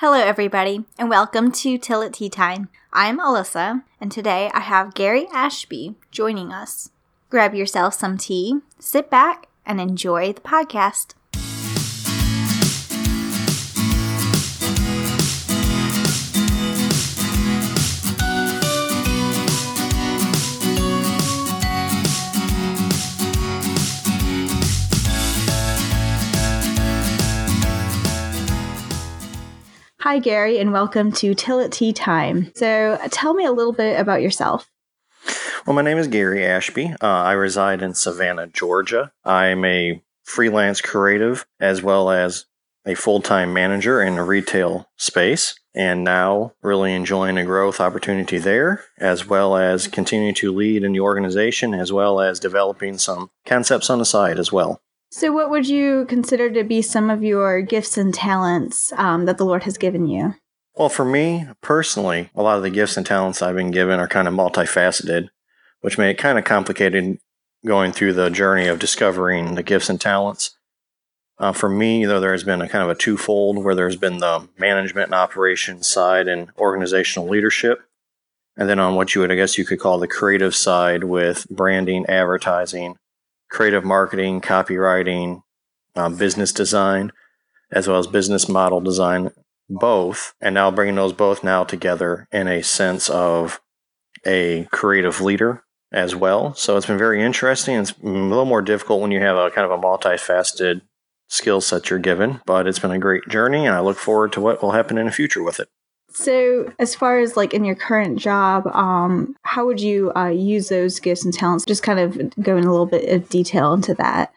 Hello, everybody, and welcome to Tillett Tea Time. I'm Alyssa, and today I have Gary Ashby joining us. Grab yourself some tea, sit back, and enjoy the podcast. Hi, Gary, and welcome to Tillett Tea Time. So, tell me a little bit about yourself. Well, my name is Gary Ashby. Uh, I reside in Savannah, Georgia. I'm a freelance creative as well as a full time manager in a retail space, and now really enjoying a growth opportunity there, as well as continuing to lead in the organization, as well as developing some concepts on the side as well. So, what would you consider to be some of your gifts and talents um, that the Lord has given you? Well, for me personally, a lot of the gifts and talents I've been given are kind of multifaceted, which made it kind of complicated going through the journey of discovering the gifts and talents. Uh, for me, though, there has been a kind of a twofold where there's been the management and operations side and organizational leadership. And then on what you would, I guess you could call the creative side with branding, advertising, creative marketing, copywriting, um, business design, as well as business model design, both. And now bringing those both now together in a sense of a creative leader as well. So it's been very interesting. It's a little more difficult when you have a kind of a multifaceted skill set you're given, but it's been a great journey and I look forward to what will happen in the future with it. So, as far as like in your current job, um, how would you uh, use those gifts and talents? Just kind of go in a little bit of detail into that.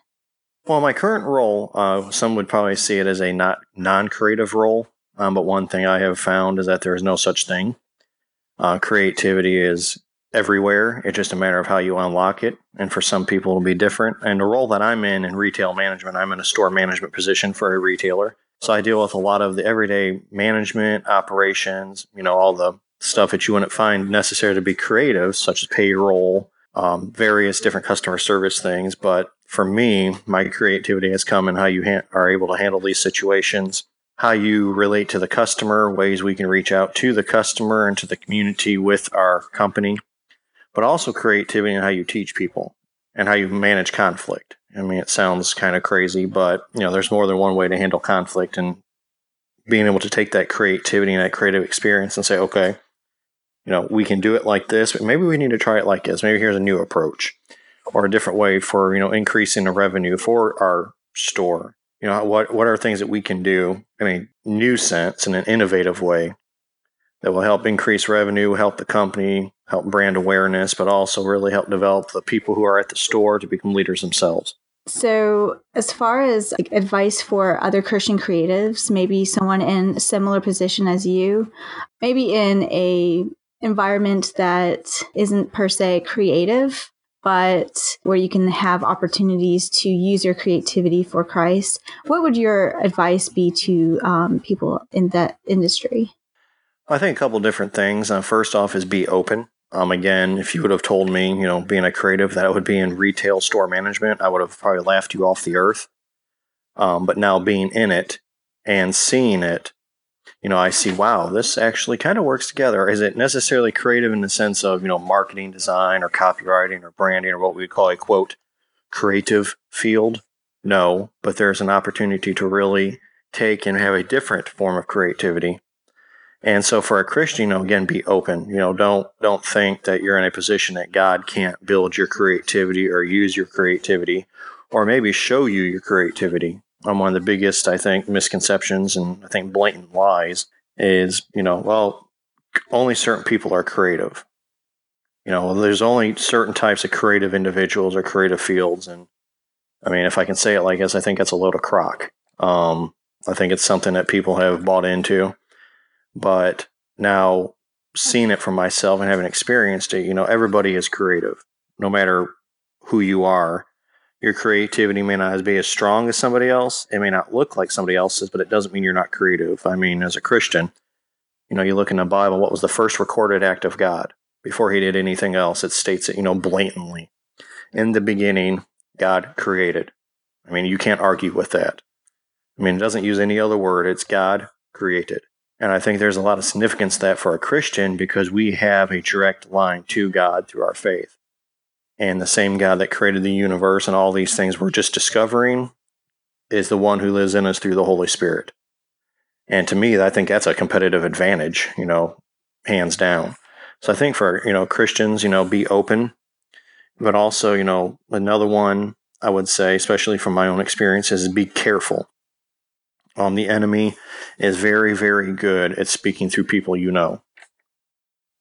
Well, my current role, uh, some would probably see it as a not non-creative role. Um, but one thing I have found is that there is no such thing. Uh, creativity is everywhere. It's just a matter of how you unlock it. And for some people, it'll be different. And the role that I'm in in retail management, I'm in a store management position for a retailer. So I deal with a lot of the everyday management operations, you know, all the stuff that you wouldn't find necessary to be creative, such as payroll, um, various different customer service things. But for me, my creativity has come in how you ha- are able to handle these situations, how you relate to the customer, ways we can reach out to the customer and to the community with our company, but also creativity in how you teach people and how you manage conflict. I mean, it sounds kind of crazy, but you know, there's more than one way to handle conflict, and being able to take that creativity and that creative experience and say, okay, you know, we can do it like this, but maybe we need to try it like this. Maybe here's a new approach or a different way for you know increasing the revenue for our store. You know, what what are things that we can do in a new sense in an innovative way that will help increase revenue, help the company, help brand awareness, but also really help develop the people who are at the store to become leaders themselves. So, as far as like, advice for other Christian creatives, maybe someone in a similar position as you, maybe in a environment that isn't per se creative, but where you can have opportunities to use your creativity for Christ, what would your advice be to um, people in that industry? I think a couple different things. Uh, first off, is be open. Um, again, if you would have told me, you know, being a creative that I would be in retail store management, I would have probably laughed you off the earth. Um, but now being in it and seeing it, you know, I see, wow, this actually kind of works together. Is it necessarily creative in the sense of, you know, marketing design or copywriting or branding or what we call a quote creative field? No, but there's an opportunity to really take and have a different form of creativity and so for a Christian, you know, again, be open. You know, don't don't think that you're in a position that God can't build your creativity or use your creativity or maybe show you your creativity. Um, one of the biggest, I think, misconceptions and I think blatant lies is, you know, well, only certain people are creative. You know, there's only certain types of creative individuals or creative fields. And I mean, if I can say it like this, I think that's a load of crock. Um, I think it's something that people have bought into but now seeing it for myself and having experienced it, you know, everybody is creative, no matter who you are. Your creativity may not be as strong as somebody else. It may not look like somebody else's, but it doesn't mean you're not creative. I mean, as a Christian, you know, you look in the Bible, what was the first recorded act of God? Before he did anything else, it states it, you know, blatantly. In the beginning, God created. I mean, you can't argue with that. I mean, it doesn't use any other word. It's God created. And I think there's a lot of significance to that for a Christian because we have a direct line to God through our faith. And the same God that created the universe and all these things we're just discovering is the one who lives in us through the Holy Spirit. And to me, I think that's a competitive advantage, you know, hands down. So I think for, you know, Christians, you know, be open, but also, you know, another one I would say, especially from my own experience, is be careful. Um, the enemy is very, very good at speaking through people you know.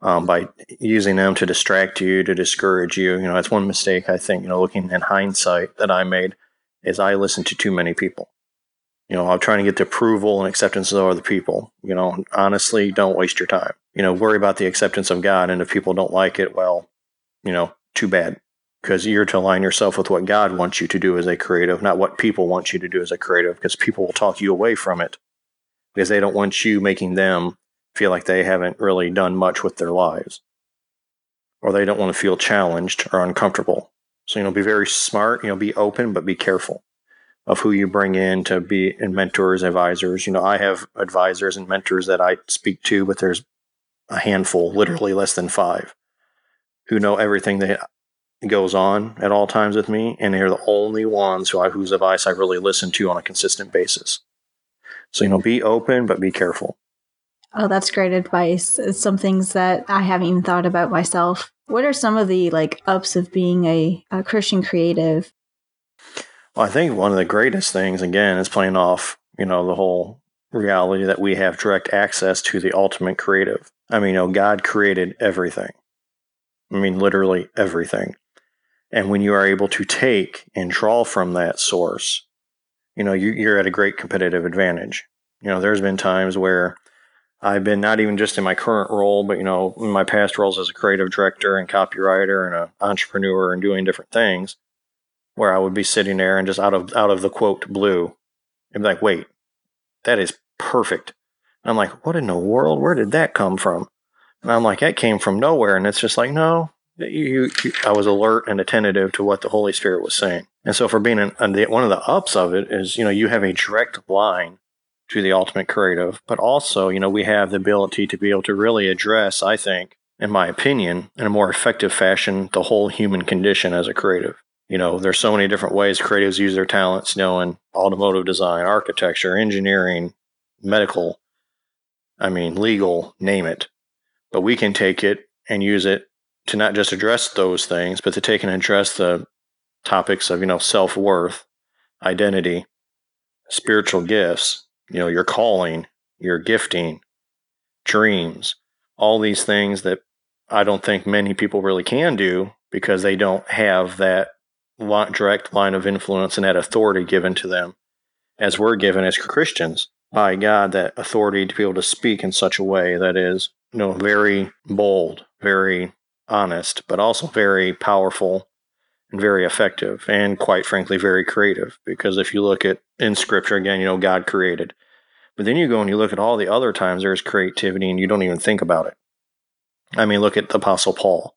Um, by using them to distract you, to discourage you. You know, that's one mistake I think, you know, looking in hindsight that I made is I listened to too many people. You know, I'm trying to get the approval and acceptance of other people. You know, honestly, don't waste your time. You know, worry about the acceptance of God. And if people don't like it, well, you know, too bad because you're to align yourself with what God wants you to do as a creative, not what people want you to do as a creative, because people will talk you away from it because they don't want you making them feel like they haven't really done much with their lives or they don't want to feel challenged or uncomfortable. So, you know, be very smart, you know, be open, but be careful of who you bring in to be in mentors, advisors. You know, I have advisors and mentors that I speak to, but there's a handful, literally less than five, who know everything that goes on at all times with me, and they're the only ones who I, whose advice I really listen to on a consistent basis. So, you know, be open, but be careful. Oh, that's great advice. It's some things that I haven't even thought about myself. What are some of the like ups of being a, a Christian creative? Well, I think one of the greatest things, again, is playing off, you know, the whole reality that we have direct access to the ultimate creative. I mean, you know, God created everything. I mean, literally everything. And when you are able to take and draw from that source, you know, you, you're at a great competitive advantage. You know, there's been times where I've been not even just in my current role, but you know, in my past roles as a creative director and copywriter and an entrepreneur and doing different things, where I would be sitting there and just out of out of the quote blue, and be like, "Wait, that is perfect." And I'm like, "What in the world? Where did that come from?" And I'm like, "That came from nowhere." And it's just like, no, you, you, I was alert and attentive to what the Holy Spirit was saying. And so, for being an, one of the ups of it is, you know, you have a direct line to the ultimate creative, but also, you know, we have the ability to be able to really address, I think, in my opinion, in a more effective fashion, the whole human condition as a creative. You know, there's so many different ways creatives use their talents, you know, in automotive design, architecture, engineering, medical, I mean, legal, name it. But we can take it and use it to not just address those things, but to take and address the topics of, you know, self worth, identity, spiritual gifts, you know, your calling, your gifting, dreams, all these things that I don't think many people really can do because they don't have that direct line of influence and that authority given to them as we're given as Christians by God, that authority to be able to speak in such a way that is, you know, very bold, very honest, but also very powerful and very effective, and quite frankly, very creative. Because if you look at in scripture, again, you know, God created. But then you go and you look at all the other times there's creativity and you don't even think about it. I mean, look at the Apostle Paul.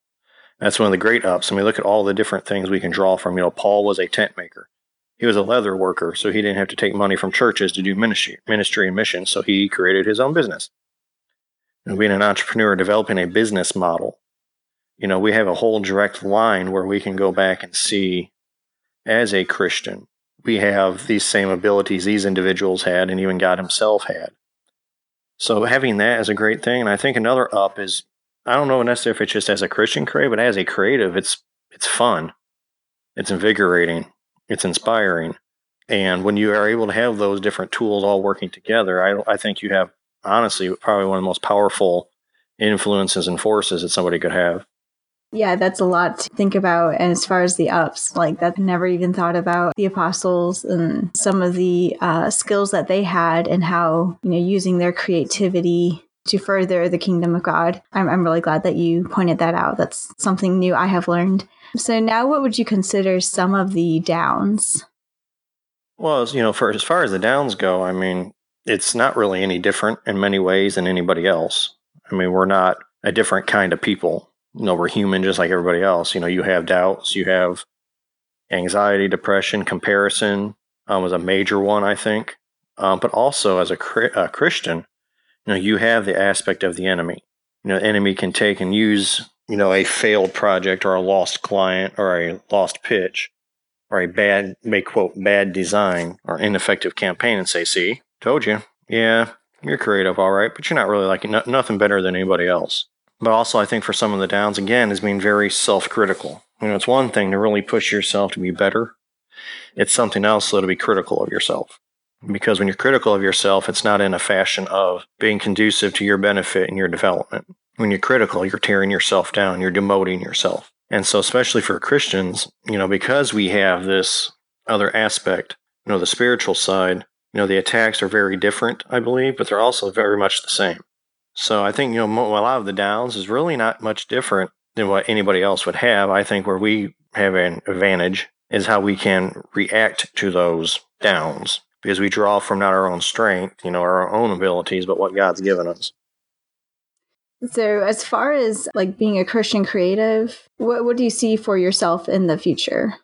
That's one of the great ups. I mean, look at all the different things we can draw from. You know, Paul was a tent maker. He was a leather worker, so he didn't have to take money from churches to do ministry, ministry and mission. So he created his own business. And being an entrepreneur, developing a business model you know, we have a whole direct line where we can go back and see as a Christian, we have these same abilities these individuals had and even God Himself had. So having that is a great thing. And I think another up is I don't know necessarily if it's just as a Christian creative, but as a creative, it's it's fun. It's invigorating. It's inspiring. And when you are able to have those different tools all working together, I, I think you have honestly probably one of the most powerful influences and forces that somebody could have. Yeah, that's a lot to think about. And as far as the ups, like that, never even thought about the apostles and some of the uh, skills that they had and how, you know, using their creativity to further the kingdom of God. I'm, I'm really glad that you pointed that out. That's something new I have learned. So now what would you consider some of the downs? Well, you know, for as far as the downs go, I mean, it's not really any different in many ways than anybody else. I mean, we're not a different kind of people you know, we're human just like everybody else. You know, you have doubts, you have anxiety, depression, comparison um, was a major one, I think. Um, but also as a, a, Christian, you know, you have the aspect of the enemy. You know, the enemy can take and use, you know, a failed project or a lost client or a lost pitch or a bad, may quote, bad design or ineffective campaign and say, see, told you. Yeah, you're creative, all right, but you're not really like no, nothing better than anybody else. But also, I think for some of the downs, again, is being very self critical. You know, it's one thing to really push yourself to be better, it's something else, though, to be critical of yourself. Because when you're critical of yourself, it's not in a fashion of being conducive to your benefit and your development. When you're critical, you're tearing yourself down, you're demoting yourself. And so, especially for Christians, you know, because we have this other aspect, you know, the spiritual side, you know, the attacks are very different, I believe, but they're also very much the same. So I think, you know, a lot of the downs is really not much different than what anybody else would have. I think where we have an advantage is how we can react to those downs because we draw from not our own strength, you know, our own abilities, but what God's given us. So, as far as like being a Christian creative, what what do you see for yourself in the future?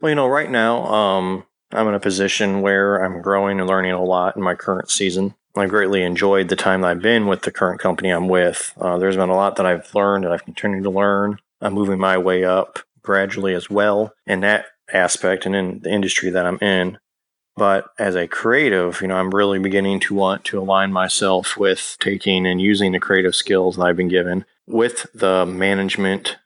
Well, you know, right now, um, I'm in a position where I'm growing and learning a lot in my current season. I've greatly enjoyed the time that I've been with the current company I'm with. Uh, there's been a lot that I've learned and I've continued to learn. I'm moving my way up gradually as well in that aspect and in the industry that I'm in. But as a creative, you know, I'm really beginning to want to align myself with taking and using the creative skills that I've been given with the management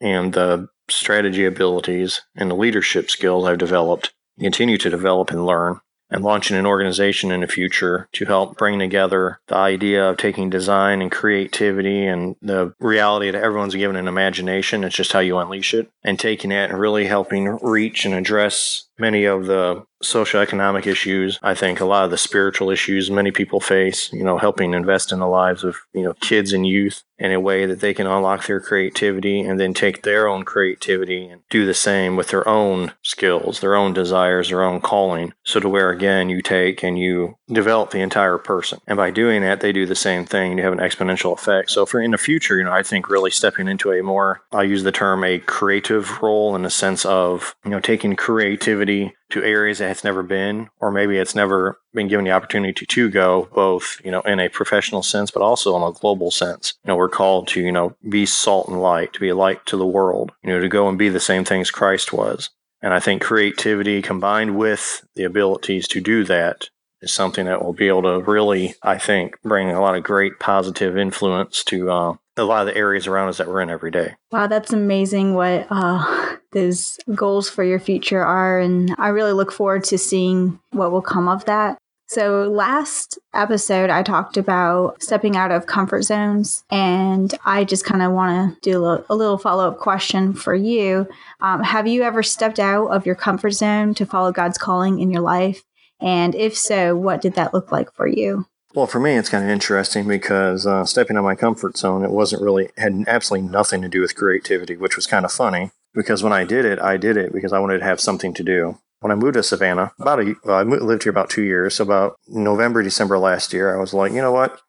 and the strategy abilities and the leadership skills I've developed, continue to develop and learn and launching an organization in the future to help bring together the idea of taking design and creativity and the reality that everyone's given an imagination. It's just how you unleash it and taking it and really helping reach and address many of the socioeconomic issues. I think a lot of the spiritual issues many people face, you know, helping invest in the lives of, you know, kids and youth in a way that they can unlock their creativity and then take their own creativity and do the same with their own skills, their own desires, their own calling. So to where again you take and you develop the entire person. And by doing that, they do the same thing. You have an exponential effect. So for in the future, you know, I think really stepping into a more, I use the term a creative role in the sense of, you know, taking creativity to areas that it's never been, or maybe it's never been given the opportunity to, to go, both, you know, in a professional sense, but also in a global sense. You know, we're called to, you know, be salt and light, to be a light to the world, you know, to go and be the same things Christ was. And I think creativity combined with the abilities to do that is something that will be able to really, I think, bring a lot of great positive influence to uh, a lot of the areas around us that we're in every day. Wow, that's amazing what uh, those goals for your future are. And I really look forward to seeing what will come of that. So, last episode, I talked about stepping out of comfort zones, and I just kind of want to do a little, follow up question for you. Um, have you ever stepped out of your comfort zone to follow God's calling in your life? And if so, what did that look like for you? Well, for me, it's kind of interesting because uh, stepping out of my comfort zone, it wasn't really, had absolutely nothing to do with creativity, which was kind of funny because when I did it, I did it because I wanted to have something to do. When I moved to Savannah, about a, well, I lived here about two years. So about November, December last year, I was like, you know what?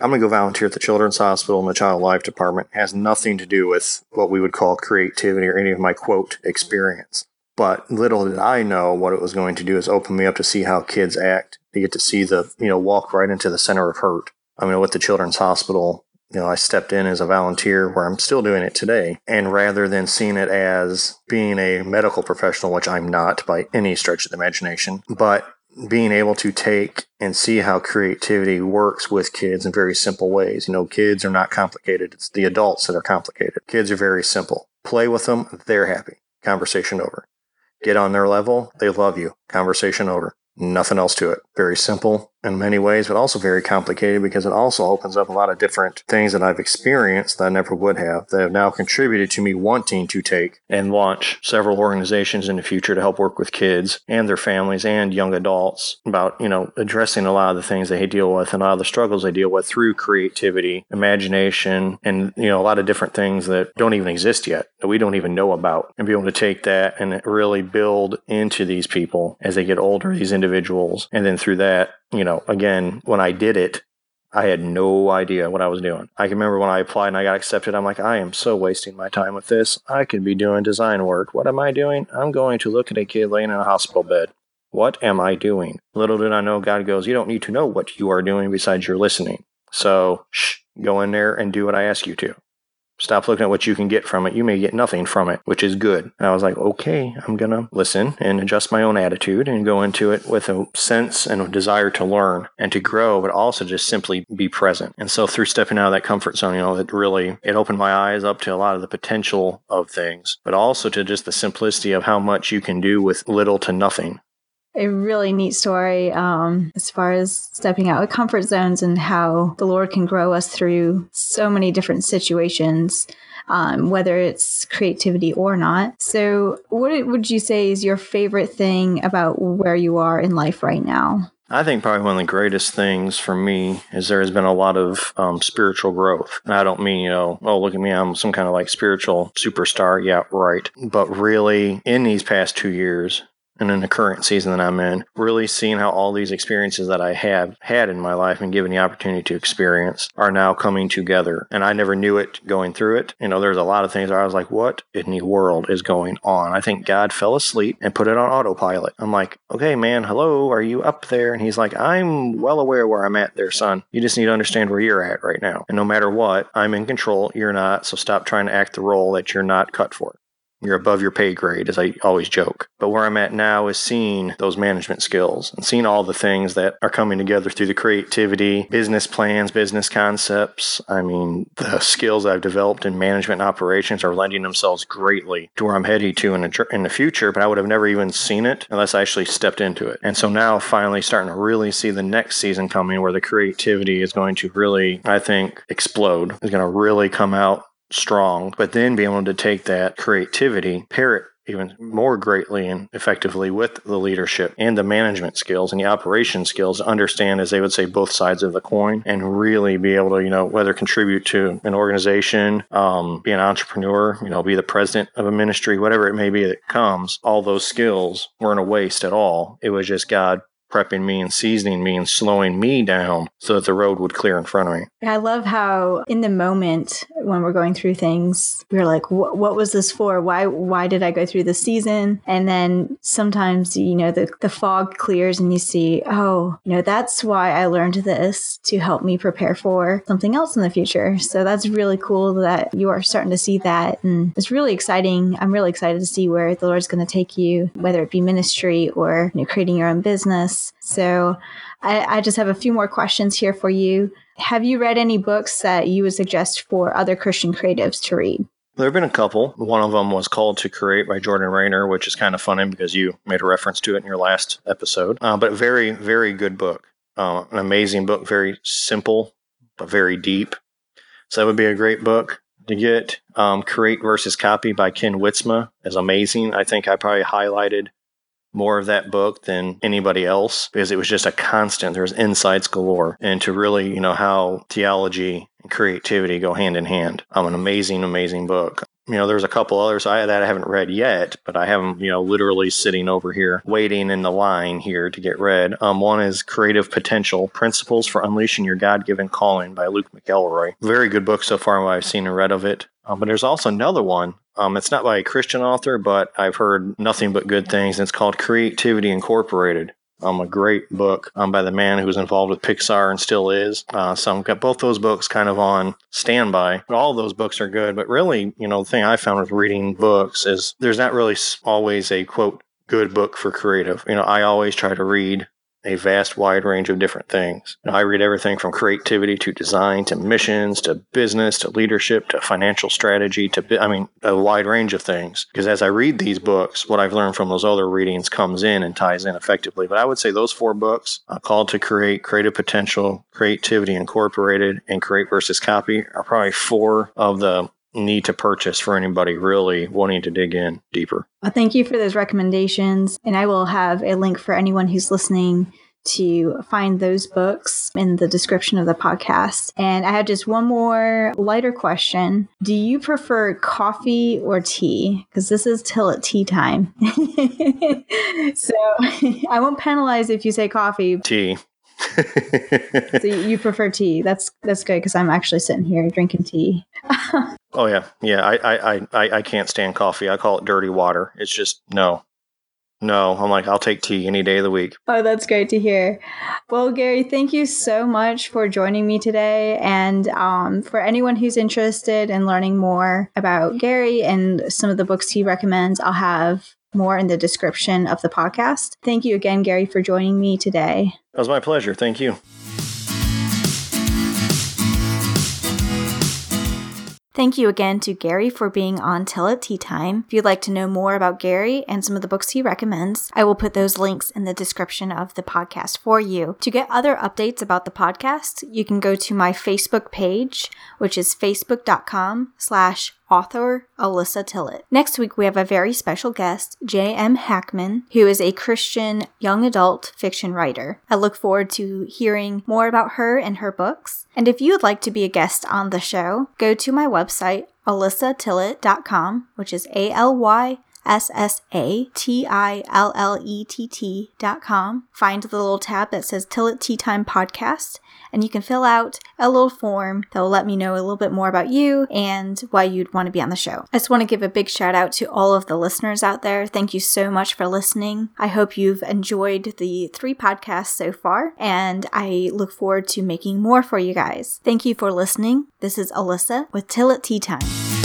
I'm going to go volunteer at the Children's Hospital in the Child Life Department. It has nothing to do with what we would call creativity or any of my quote experience. But little did I know what it was going to do is open me up to see how kids act. To get to see the, you know, walk right into the center of hurt. I mean, with the Children's Hospital, you know, I stepped in as a volunteer where I'm still doing it today. And rather than seeing it as being a medical professional, which I'm not by any stretch of the imagination, but being able to take and see how creativity works with kids in very simple ways. You know, kids are not complicated. It's the adults that are complicated. Kids are very simple. Play with them. They're happy. Conversation over. Get on their level. They love you. Conversation over. Nothing else to it. Very simple in many ways, but also very complicated because it also opens up a lot of different things that I've experienced that I never would have that have now contributed to me wanting to take and launch several organizations in the future to help work with kids and their families and young adults about, you know, addressing a lot of the things they deal with and a lot of the struggles they deal with through creativity, imagination, and, you know, a lot of different things that don't even exist yet that we don't even know about and be able to take that and really build into these people as they get older, these individuals. And then through that, you know, again, when I did it, I had no idea what I was doing. I can remember when I applied and I got accepted, I'm like, I am so wasting my time with this. I could be doing design work. What am I doing? I'm going to look at a kid laying in a hospital bed. What am I doing? Little did I know, God goes, You don't need to know what you are doing besides you're listening. So, shh, go in there and do what I ask you to. Stop looking at what you can get from it. You may get nothing from it, which is good. And I was like, okay, I'm going to listen and adjust my own attitude and go into it with a sense and a desire to learn and to grow, but also just simply be present. And so through stepping out of that comfort zone, you know, it really, it opened my eyes up to a lot of the potential of things, but also to just the simplicity of how much you can do with little to nothing a really neat story um, as far as stepping out of comfort zones and how the Lord can grow us through so many different situations, um, whether it's creativity or not. So, what would you say is your favorite thing about where you are in life right now? I think probably one of the greatest things for me is there has been a lot of um, spiritual growth. And I don't mean, you know, oh, look at me, I'm some kind of like spiritual superstar. Yeah, right. But really, in these past two years, and in the current season that I'm in, really seeing how all these experiences that I have had in my life and given the opportunity to experience are now coming together. And I never knew it going through it. You know, there's a lot of things where I was like, what in the world is going on? I think God fell asleep and put it on autopilot. I'm like, okay, man, hello, are you up there? And he's like, I'm well aware where I'm at there, son. You just need to understand where you're at right now. And no matter what, I'm in control. You're not. So stop trying to act the role that you're not cut for. You're above your pay grade, as I always joke. But where I'm at now is seeing those management skills and seeing all the things that are coming together through the creativity, business plans, business concepts. I mean, the skills I've developed in management operations are lending themselves greatly to where I'm heading to in the, in the future, but I would have never even seen it unless I actually stepped into it. And so now, finally, starting to really see the next season coming where the creativity is going to really, I think, explode, is going to really come out strong, but then be able to take that creativity, pair it even more greatly and effectively with the leadership and the management skills and the operation skills understand as they would say both sides of the coin and really be able to you know whether contribute to an organization um, be an entrepreneur you know be the president of a ministry whatever it may be that comes all those skills weren't a waste at all. It was just god prepping me and seasoning me and slowing me down so that the road would clear in front of me. I love how in the moment when we're going through things, we're like, what was this for? Why, why did I go through the season? And then sometimes, you know, the, the fog clears and you see, oh, you know, that's why I learned this to help me prepare for something else in the future. So that's really cool that you are starting to see that. And it's really exciting. I'm really excited to see where the Lord's going to take you, whether it be ministry or you know, creating your own business so I, I just have a few more questions here for you. Have you read any books that you would suggest for other Christian creatives to read? There have been a couple. One of them was Called to Create by Jordan Raynor, which is kind of funny because you made a reference to it in your last episode. Uh, but very, very good book. Uh, an amazing book, very simple, but very deep. So that would be a great book to get. Um, Create versus Copy by Ken Wytsma is amazing. I think I probably highlighted more of that book than anybody else because it was just a constant. There's insights galore and to really, you know, how theology and creativity go hand in hand. Um, an amazing, amazing book. You know, there's a couple others I, that I haven't read yet, but I have them, you know, literally sitting over here waiting in the line here to get read. Um, one is Creative Potential Principles for Unleashing Your God Given Calling by Luke McElroy. Very good book so far, what I've seen and read of it. Um, but there's also another one um, it's not by a Christian author, but I've heard nothing but good things. And It's called Creativity Incorporated. Um, a great book um, by the man who was involved with Pixar and still is. Uh, so I've got both those books kind of on standby. All those books are good. But really, you know, the thing I found with reading books is there's not really always a quote good book for creative. You know, I always try to read a vast wide range of different things. I read everything from creativity to design to missions to business to leadership to financial strategy to I mean a wide range of things because as I read these books what I've learned from those other readings comes in and ties in effectively. But I would say those four books, uh, Called to Create, Creative Potential, Creativity Incorporated and Create versus Copy are probably four of the need to purchase for anybody really wanting to dig in deeper. Well, thank you for those recommendations. And I will have a link for anyone who's listening to find those books in the description of the podcast. And I have just one more lighter question. Do you prefer coffee or tea? Because this is Tillett tea time. so I won't penalize if you say coffee. Tea. So you prefer tea. That's that's good because I'm actually sitting here drinking tea. Oh yeah, yeah. I, I, I, I can't stand coffee. I call it dirty water. It's just no. No, I'm like, I'll take tea any day of the week. Oh, that's great to hear. Well, Gary, thank you so much for joining me today. And um, for anyone who's interested in learning more about Gary and some of the books he recommends, I'll have more in the description of the podcast. Thank you again, Gary, for joining me today. It was my pleasure. Thank you. Thank you again to Gary for being on Tillett Tea Time. If you'd like to know more about Gary and some of the books he recommends, I will put those links in the description of the podcast for you. To get other updates about the podcast, you can go to my Facebook page, which is facebook.com slash author Alyssa Tillett. Next week, we have a very special guest, J.M. Hackman, who is a Christian young adult fiction writer. I look forward to hearing more about her and her books. And if you would like to be a guest on the show, go to my website, alyssatillett.com, which is A L Y S S A T I L L E T T dot com. Find the little tab that says Tillett Tea Time Podcast, and you can fill out a little form that will let me know a little bit more about you and why you'd want to be on the show. I just want to give a big shout out to all of the listeners out there. Thank you so much for listening. I hope you've enjoyed the three podcasts so far, and I look forward to making more for you guys. Thank you for listening. This is Alyssa with Tillett Tea Time.